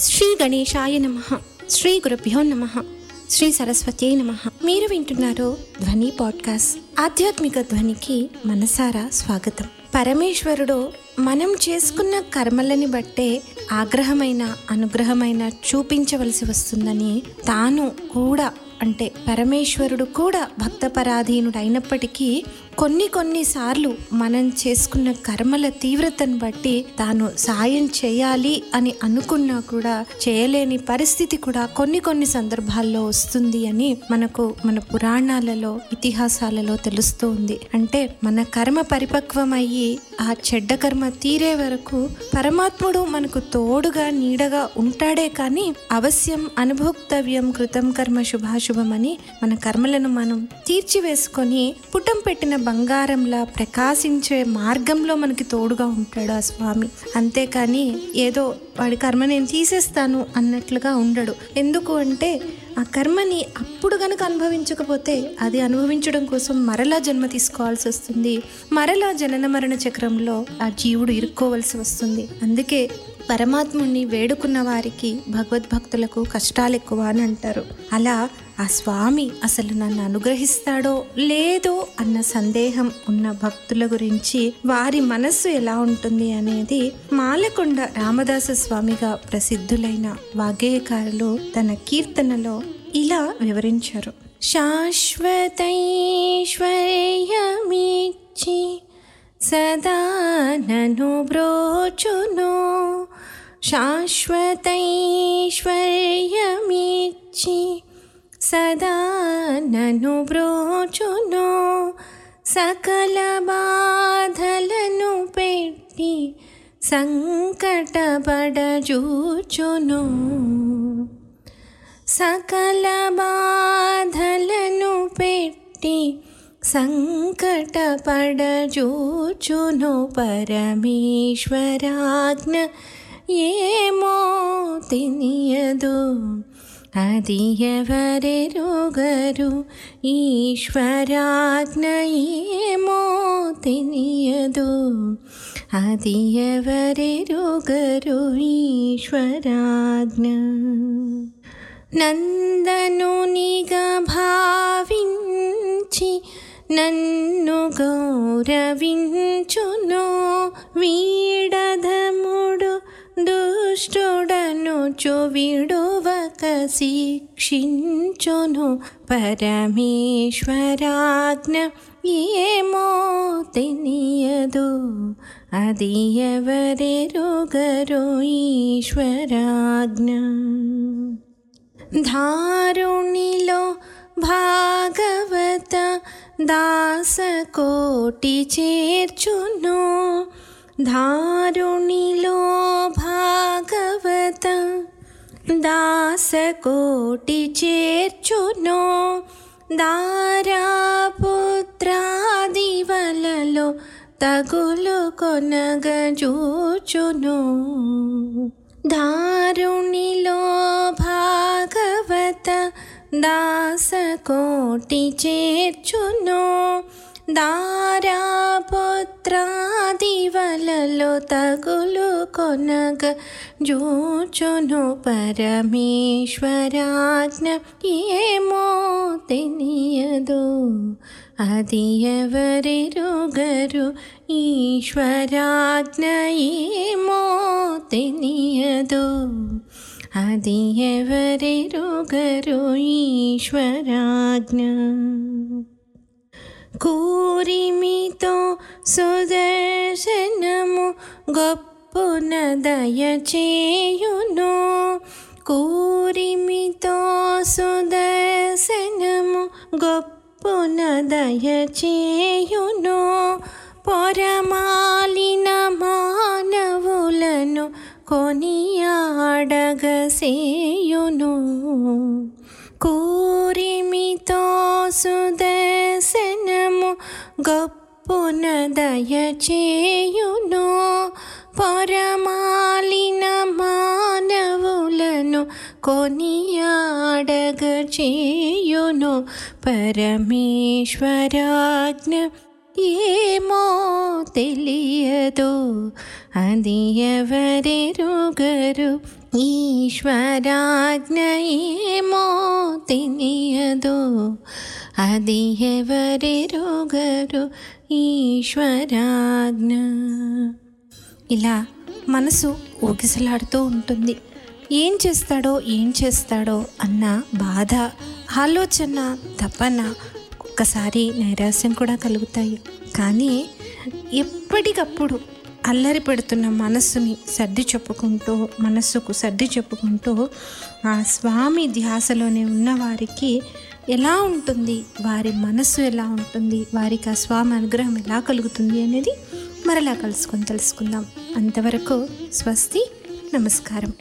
శ్రీ గణేశాయ నమ. శ్రీ గురుభ్యో నమ. శ్రీ సరస్వతి నమ. మీరు వింటున్నారు ధ్వని పాడ్కాస్ట్. ఆధ్యాత్మిక ధ్వనికి మనసారా స్వాగతం. పరమేశ్వరుడు మనం చేసుకున్న కర్మలని బట్టే ఆగ్రహమైన అనుగ్రహమైన చూపించవలసి వస్తుందని తాను కూడా అంటే పరమేశ్వరుడు కూడా భక్తపరాధీనుడు అయినప్పటికీ కొన్ని కొన్ని సార్లు మనం చేసుకున్న కర్మల తీవ్రతను బట్టి తాను సాయం చేయాలి అని అనుకున్నా కూడా చేయలేని పరిస్థితి కూడా కొన్ని కొన్ని సందర్భాల్లో వస్తుంది అని మనకు మన పురాణాలలో ఇతిహాసాలలో తెలుస్తూ ఉంది. అంటే మన కర్మ పరిపక్వం అయ్యి ఆ చెడ్డ కర్మ తీరే వరకు పరమాత్ముడు మనకు తోడుగా నీడగా ఉంటాడే కానీ అవశ్యం అనుభోక్తవ్యం కృతం కర్మ శుభాశు శుభమని మన కర్మలను మనం తీర్చివేసుకొని పుటం పెట్టిన బంగారంలా ప్రకాశించే మార్గంలో మనకి తోడుగా ఉంటాడు ఆ స్వామి. అంతేకాని ఏదో వాడి కర్మ నేను తీసేస్తాను అన్నట్లుగా ఉండడు. ఎందుకు అంటే ఆ కర్మని అప్పుడు గనక అనుభవించకపోతే అది అనుభవించడం కోసం మరలా జన్మ తీసుకోవాల్సి వస్తుంది. మరలా జనన మరణ చక్రంలో ఆ జీవుడు ఇరుక్కోవలసి వస్తుంది. అందుకే పరమాత్ముణ్ణి వేడుకున్న వారికి భగవద్భక్తులకు కష్టాలు ఎక్కువ అని అంటారు. అలా ఆ స్వామి అసలు నన్ను అనుగ్రహిస్తాడో లేదో అన్న సందేహం ఉన్న భక్తుల గురించి వారి మనస్సు ఎలా ఉంటుంది అనేది మాలకొండ రామదాస స్వామిగా ప్రసిద్ధులైన వాగ్గేయకారులు తన కీర్తనలో ఇలా వివరించారు. శాశ్వతైశ్వర్యమిచ్చి సదా నను బ్రోచును శాశ్వతైశ్వర్యమిచ్చి సదా నను బ్రోచును సకల బాధలను పెట్టి సంకటపడజూచును సకల బాధలను పెట్టి సంకటపడజూచును పరమేశ్వరాజ్ఞ ఏమో తినియదు అది ఎవరెరుగరు ఈశ్వరాజ్ఞ ఏమో తినియదు అది ఎవరెరుగరు ఈశ్వరాజ్ఞ నందనునిగా భావించి నన్ను గౌరవించును వీడధముడు దుష్టుడను విడువక శిక్షించును పరమేశ్వరాజ్ఞ ఏమో తెలియదు అది ఎవరెరుగరు ఈశ్వరాజ్ఞ ధారుణిలో భాగవత దాసకోటి చేర్చును ధారుణిలో భాగవత దాసకోటి చేర్చును దారాపుత్రాదివలలో తగులు కొనగజూచును దారుణిలో భాగవత దాసకోటి చేర్చును దారాపుత్రాదివలలో తగులు కొనగ జూచును పరమేశ్వరాజ్ఞ ఏమో తెలియదు అది ఎవరెరుగరు ఈశ్వరాజ్ఞ ఏమో తెలియదు అది ఎవరెరుగరు ఈశ్వరాజ్ఞ కూరిమితో సుదర్శనము గొప్పున దయచేయును. కూరిమితో సుదర్శనము గొప్పున దయచేయును. పొరమాలిన మానవులను కొనియాడగసేయును. కూరిమితో సుదర్శనము గొప్పున దయచేయును పొరమాలిన మానవులను కొనియాడగ చేయును పరమేశ్వరాజ్ఞ ఏమో తెలియదు అది ఎవరెరుగరు ఈశ్వరాజ్ఞ ఏమో తెలియదు అది ఎవరెరుగరు ఈశ్వరాజ్ఞ. ఇలా మనసు ఊగిసలాడుతూ ఉంటుంది. ఏం చేస్తాడో ఏం చేస్తాడో అన్న బాధ ఆలోచన తపన ఒక్కసారి నైరాశ్యం కూడా కలుగుతాయి. కానీ ఎప్పటికప్పుడు అల్లరి పెడుతున్న మనస్సుని సర్ది చెప్పుకుంటూ మనస్సుకు సర్ది చెప్పుకుంటూ ఆ స్వామి ధ్యాసలోనే ఉన్నవారికి ఎలా ఉంటుంది? వారి మనస్సు ఎలా ఉంటుంది? వారికి ఆ స్వామి అనుగ్రహం ఎలా కలుగుతుంది అనేది మరలా కలుసుకొని తెలుసుకుందాం. అంతవరకు స్వస్తి నమస్కారం.